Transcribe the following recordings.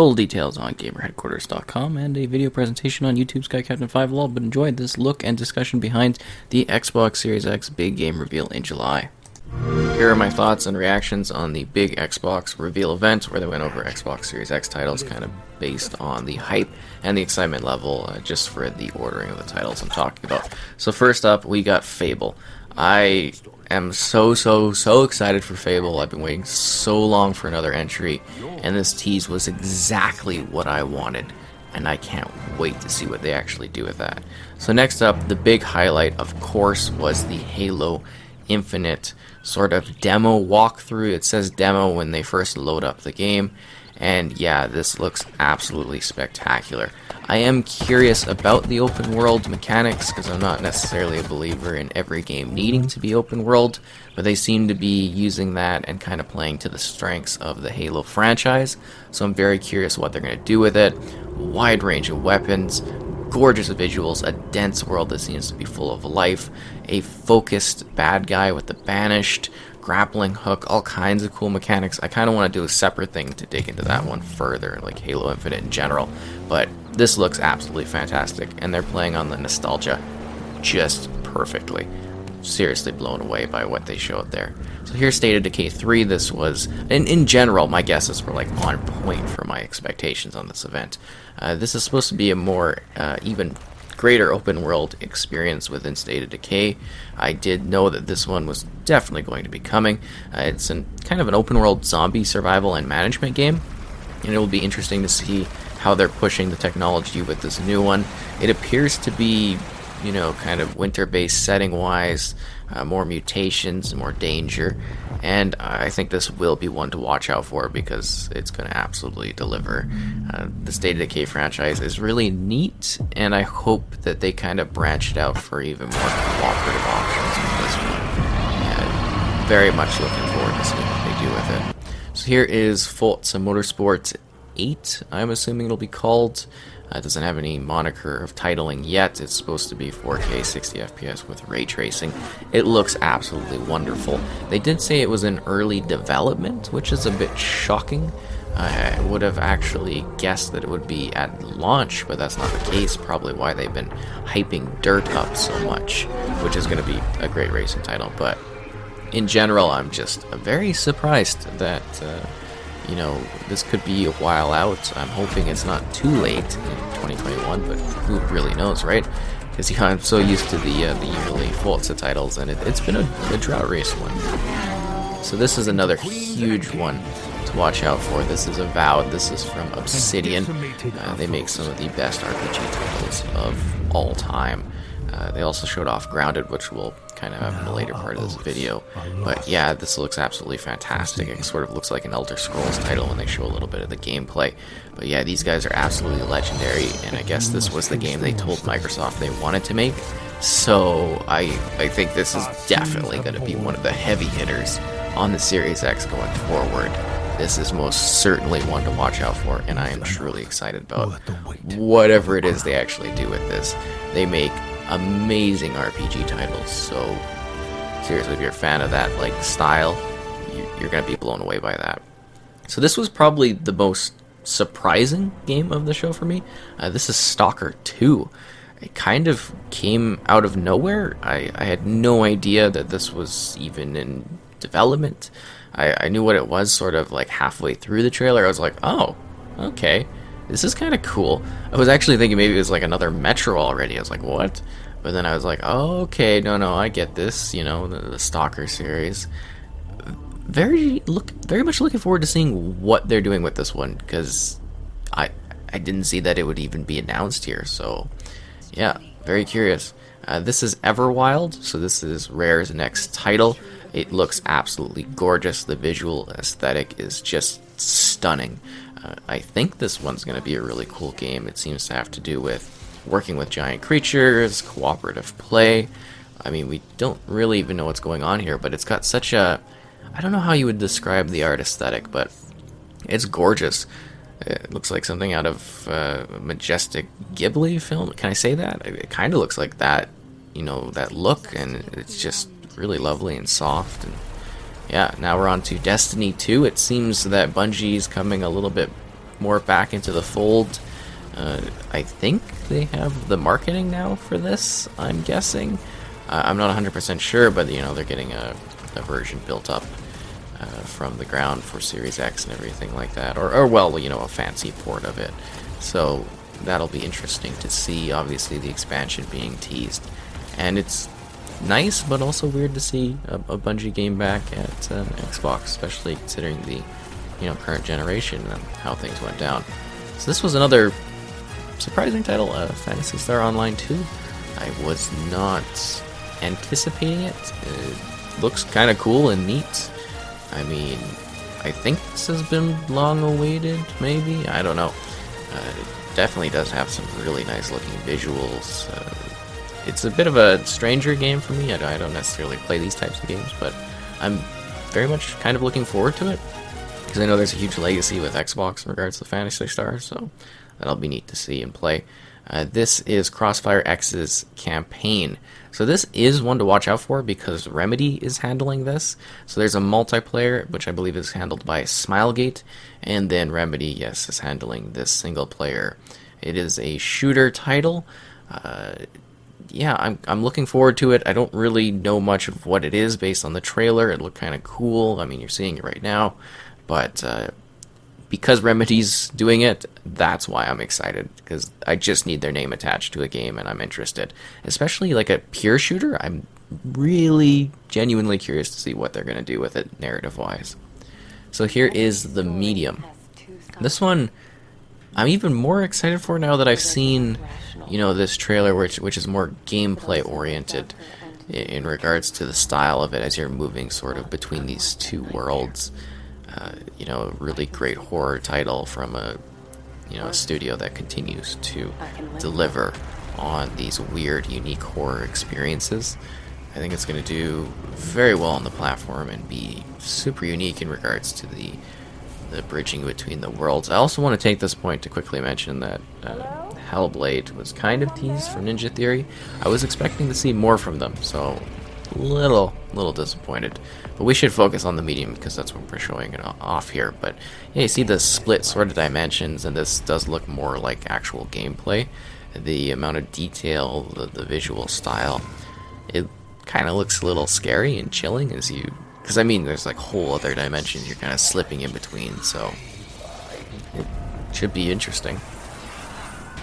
Full details on GamerHeadquarters.com and a video presentation on YouTube Sky Captain 5 will all but enjoyed this look and discussion behind the Xbox Series X big game reveal in July. Here are my thoughts and reactions on the big Xbox reveal event where they went over Xbox Series X titles kind of based on the hype and the excitement level uh, just for the ordering of the titles I'm talking about. So first up, we got Fable. I am so so so excited for Fable. I've been waiting so long for another entry and this tease was exactly what I wanted and I can't wait to see what they actually do with that. So next up, the big highlight of course was the Halo Infinite sort of demo walkthrough. It says demo when they first load up the game. And yeah, this looks absolutely spectacular. I am curious about the open world mechanics because I'm not necessarily a believer in every game needing to be open world, but they seem to be using that and kind of playing to the strengths of the Halo franchise. So I'm very curious what they're going to do with it. Wide range of weapons, gorgeous visuals, a dense world that seems to be full of life, a focused bad guy with the banished, grappling hook, all kinds of cool mechanics. I kind of want to do a separate thing to dig into that one further, like Halo Infinite in general. But this looks absolutely fantastic, and they're playing on the nostalgia just perfectly. Seriously blown away by what they showed there. So here's State of Decay 3. This was, in, in general, my guesses were like on point for my expectations on this event. Uh, this is supposed to be a more uh, even greater open world experience within State of Decay. I did know that this one was definitely going to be coming. Uh, it's an, kind of an open world zombie survival and management game, and it will be interesting to see how they're pushing the technology with this new one. It appears to be you know, kind of winter based setting wise, uh, more mutations, more danger. And I think this will be one to watch out for because it's going to absolutely deliver. Uh, the State of Decay franchise is really neat, and I hope that they kind of branch it out for even more cooperative options with this one. And very much looking forward to seeing what they do with it. So here is Forza Motorsport 8, I'm assuming it'll be called. Uh, it doesn't have any moniker of titling yet. It's supposed to be 4K 60 FPS with ray tracing. It looks absolutely wonderful. They did say it was in early development, which is a bit shocking. I would have actually guessed that it would be at launch, but that's not the case. Probably why they've been hyping Dirt up so much, which is going to be a great racing title. But in general, I'm just very surprised that. Uh, you know, this could be a while out. I'm hoping it's not too late in 2021, but who really knows, right? Because yeah, I'm so used to the uh, the yearly Forza titles, and it, has been a, a drought race one. So this is another huge one to watch out for. This is Avowed. This is from Obsidian. Uh, they make some of the best RPG titles of all time. Uh, they also showed off Grounded, which we'll kind of in the later part of this video. But yeah, this looks absolutely fantastic. It sort of looks like an Elder Scrolls title when they show a little bit of the gameplay. But yeah, these guys are absolutely legendary, and I guess this was the game they told Microsoft they wanted to make. So I I think this is definitely going to be one of the heavy hitters on the Series X going forward. This is most certainly one to watch out for, and I am truly excited about whatever it is they actually do with this. They make amazing RPG titles. So seriously, if you're a fan of that like style, you're gonna be blown away by that. So this was probably the most surprising game of the show for me. Uh, this is Stalker 2. It kind of came out of nowhere. I, I had no idea that this was even in development. I, I knew what it was sort of like halfway through the trailer. I was like, oh, okay this is kind of cool. I was actually thinking maybe it was like another Metro already. I was like, what? But then I was like, oh, okay, no, no, I get this. You know, the, the Stalker series. Very look, very much looking forward to seeing what they're doing with this one because I I didn't see that it would even be announced here. So yeah, very curious. Uh, this is Everwild, so this is Rare's next title. It looks absolutely gorgeous. The visual aesthetic is just stunning. I think this one's going to be a really cool game. It seems to have to do with working with giant creatures, cooperative play. I mean, we don't really even know what's going on here, but it's got such a. I don't know how you would describe the art aesthetic, but it's gorgeous. It looks like something out of uh, majestic Ghibli film. Can I say that? It kind of looks like that, you know, that look, and it's just really lovely and soft. And yeah, now we're on to Destiny 2. It seems that Bungie's coming a little bit more back into the fold. Uh, I think they have the marketing now for this. I'm guessing. Uh, I'm not 100% sure, but you know they're getting a, a version built up uh, from the ground for Series X and everything like that, or, or well, you know, a fancy port of it. So that'll be interesting to see. Obviously, the expansion being teased, and it's nice, but also weird to see a, a Bungie game back at um, Xbox, especially considering the you know current generation and how things went down. So this was another surprising title, uh, Phantasy Star Online 2. I was not anticipating it. It looks kind of cool and neat. I mean, I think this has been long awaited, maybe? I don't know. Uh, it definitely does have some really nice looking visuals. Uh, it's a bit of a stranger game for me. I, I don't necessarily play these types of games, but I'm very much kind of looking forward to it because I know there's a huge legacy with Xbox in regards to Phantasy Star, so that'll be neat to see and play. Uh, this is Crossfire X's campaign. So this is one to watch out for because Remedy is handling this. So there's a multiplayer, which I believe is handled by Smilegate, and then Remedy, yes, is handling this single player. It is a shooter title. Uh, yeah, I'm I'm looking forward to it. I don't really know much of what it is based on the trailer. It looked kind of cool. I mean, you're seeing it right now, but uh, because Remedy's doing it, that's why I'm excited because I just need their name attached to a game and I'm interested. Especially like a pure shooter, I'm really genuinely curious to see what they're going to do with it narrative wise. So here is the medium. This one I'm even more excited for now that I've seen, you know, this trailer which which is more gameplay oriented in regards to the style of it as you're moving sort of between these two worlds. Uh, you know, a really great horror title from a you know a studio that continues to deliver on these weird, unique horror experiences. I think it's going to do very well on the platform and be super unique in regards to the the bridging between the worlds. I also want to take this point to quickly mention that uh, Hellblade was kind of teased for Ninja Theory. I was expecting to see more from them, so little little disappointed. But we should focus on the medium because that's what we're showing it off here. But yeah, you see the split sort of dimensions, and this does look more like actual gameplay. The amount of detail, the, the visual style, it kind of looks a little scary and chilling as you because I mean, there's like whole other dimensions you're kind of slipping in between, so it should be interesting.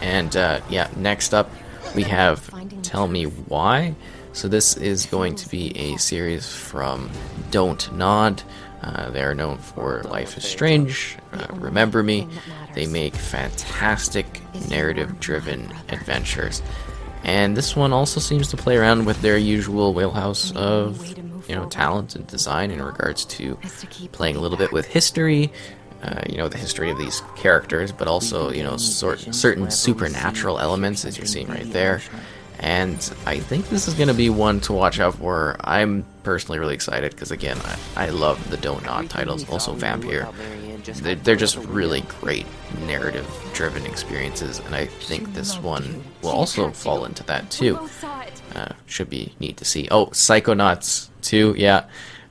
And uh, yeah, next up we have Tell Me Why. So this is going to be a series from Don't Nod. Uh, they are known for Life is Strange, uh, Remember Me. They make fantastic narrative-driven adventures. And this one also seems to play around with their usual wheelhouse of you know talent and design in regards to playing a little bit with history, uh, you know the history of these characters, but also you know sort certain supernatural elements as you're seeing right there. And I think this is going to be one to watch out for. I'm personally really excited because again, I, I love the Don't Nod titles, also Vampire. They're, they're just really great narrative-driven experiences, and I think this one will also fall into that too. Uh, should be neat to see. Oh, Psychonauts 2, yeah.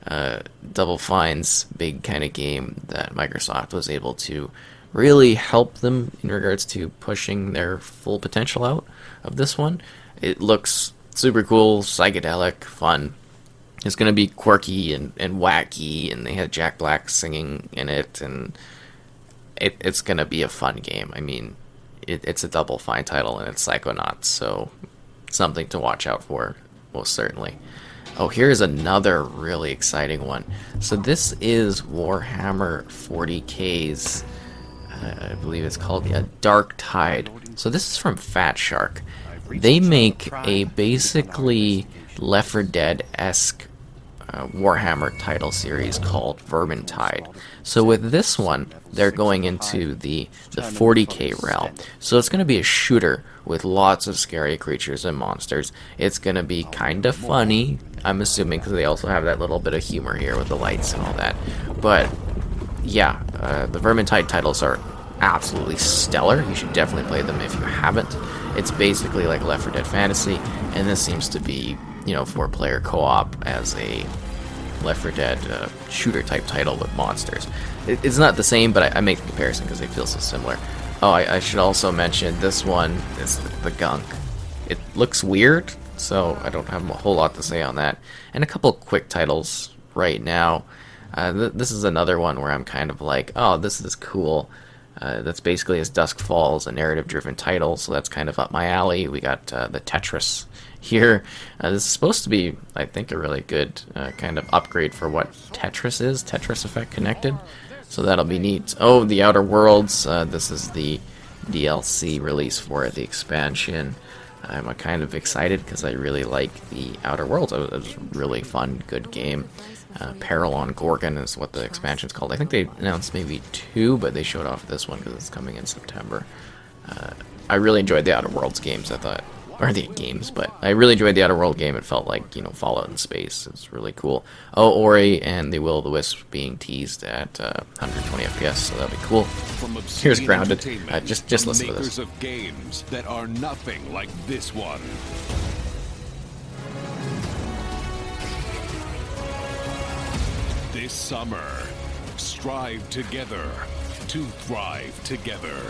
Uh, Double Fine's big kind of game that Microsoft was able to really help them in regards to pushing their full potential out of this one. It looks super cool, psychedelic, fun. It's going to be quirky and, and wacky, and they had Jack Black singing in it, and it, it's going to be a fun game. I mean, it, it's a Double Fine title, and it's Psychonauts, so something to watch out for, most certainly. Oh, here's another really exciting one. So this is Warhammer 40k's, uh, I believe it's called yeah, Dark Tide. So this is from Fat Shark. They make a basically Left 4 Dead esque uh, Warhammer title series called Vermintide. So with this one, they're going into the the 40k realm. So it's going to be a shooter with lots of scary creatures and monsters. It's going to be kind of funny, I'm assuming, because they also have that little bit of humor here with the lights and all that. But yeah, uh, the Vermintide titles are absolutely stellar. You should definitely play them if you haven't. It's basically like Left 4 Dead Fantasy, and this seems to be, you know, four player co op as a Left 4 Dead uh, shooter type title with monsters. It, it's not the same, but I, I make the comparison because they feel so similar. Oh, I, I, should also mention this one is the, the gunk. It looks weird, so I don't have a whole lot to say on that. And a couple quick titles right now. Uh, th- this is another one where I'm kind of like, oh, this is cool. Uh, that's basically as Dusk Falls, a narrative-driven title, so that's kind of up my alley. We got uh, the Tetris here. Uh, this is supposed to be, I think, a really good uh, kind of upgrade for what Tetris is, Tetris Effect Connected. So that'll be neat. Oh, the Outer Worlds. Uh, this is the DLC release for it, the expansion. I'm kind of excited because I really like the Outer Worlds. It was a really fun, good game. Uh, Peril on Gorgon is what the expansion's called. I think they announced maybe two, but they showed off this one because it's coming in September. Uh, I really enjoyed the Outer Worlds games. I thought or the games, but I really enjoyed the Outer World game. It felt like you know Fallout in space. It's really cool. Oh, Ori and the Will of the Wisp being teased at uh, 120 FPS, so that'll be cool. Here's Grounded. Uh, just just listen to this. Of games that are nothing like this one. This summer, strive together to thrive together,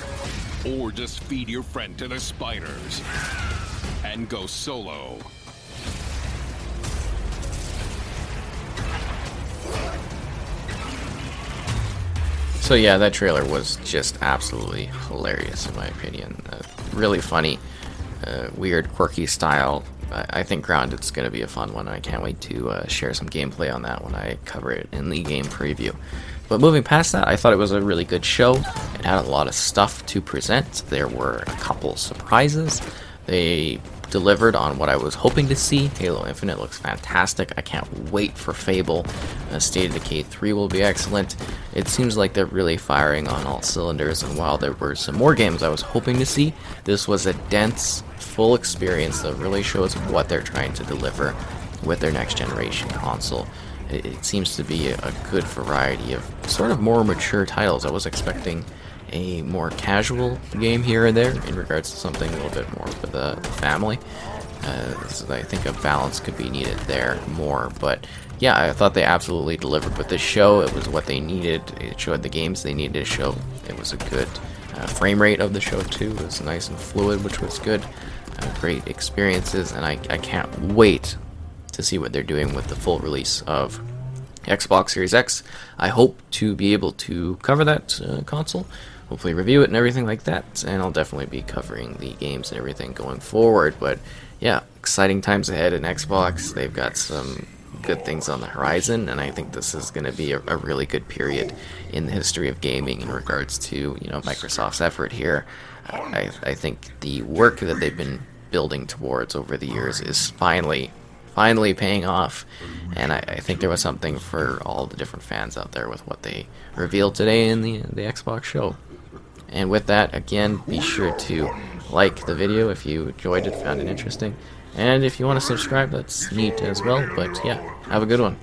or just feed your friend to the spiders and go solo. So yeah, that trailer was just absolutely hilarious in my opinion. Uh, really funny, uh, weird, quirky style. I, I think Grounded's going to be a fun one. I can't wait to uh, share some gameplay on that when I cover it in the game preview. But moving past that, I thought it was a really good show. It had a lot of stuff to present. There were a couple surprises. They delivered on what I was hoping to see. Halo Infinite looks fantastic. I can't wait for Fable. Uh, State of Decay 3 will be excellent. It seems like they're really firing on all cylinders, and while there were some more games I was hoping to see, this was a dense, full experience that really shows what they're trying to deliver with their next generation console. It, it seems to be a, a good variety of sort of more mature titles. I was expecting a more casual game here and there in regards to something a little bit more for the family. Uh, so I think a balance could be needed there more. But yeah, I thought they absolutely delivered with this show. It was what they needed. It showed the games they needed to show. It was a good uh, frame rate of the show too. It was nice and fluid, which was good. Uh, great experiences, and I, I can't wait to see what they're doing with the full release of Xbox Series X. I hope to be able to cover that uh, console hopefully review it and everything like that. And I'll definitely be covering the games and everything going forward. But yeah, exciting times ahead in Xbox. They've got some good things on the horizon, and I think this is going to be a, a, really good period in the history of gaming in regards to you know Microsoft's effort here. I, I think the work that they've been building towards over the years is finally finally paying off. And I, I, think there was something for all the different fans out there with what they revealed today in the the Xbox show. And with that, again, be sure to like the video if you enjoyed it, found it interesting. And if you want to subscribe, that's neat as well. But yeah, have a good one.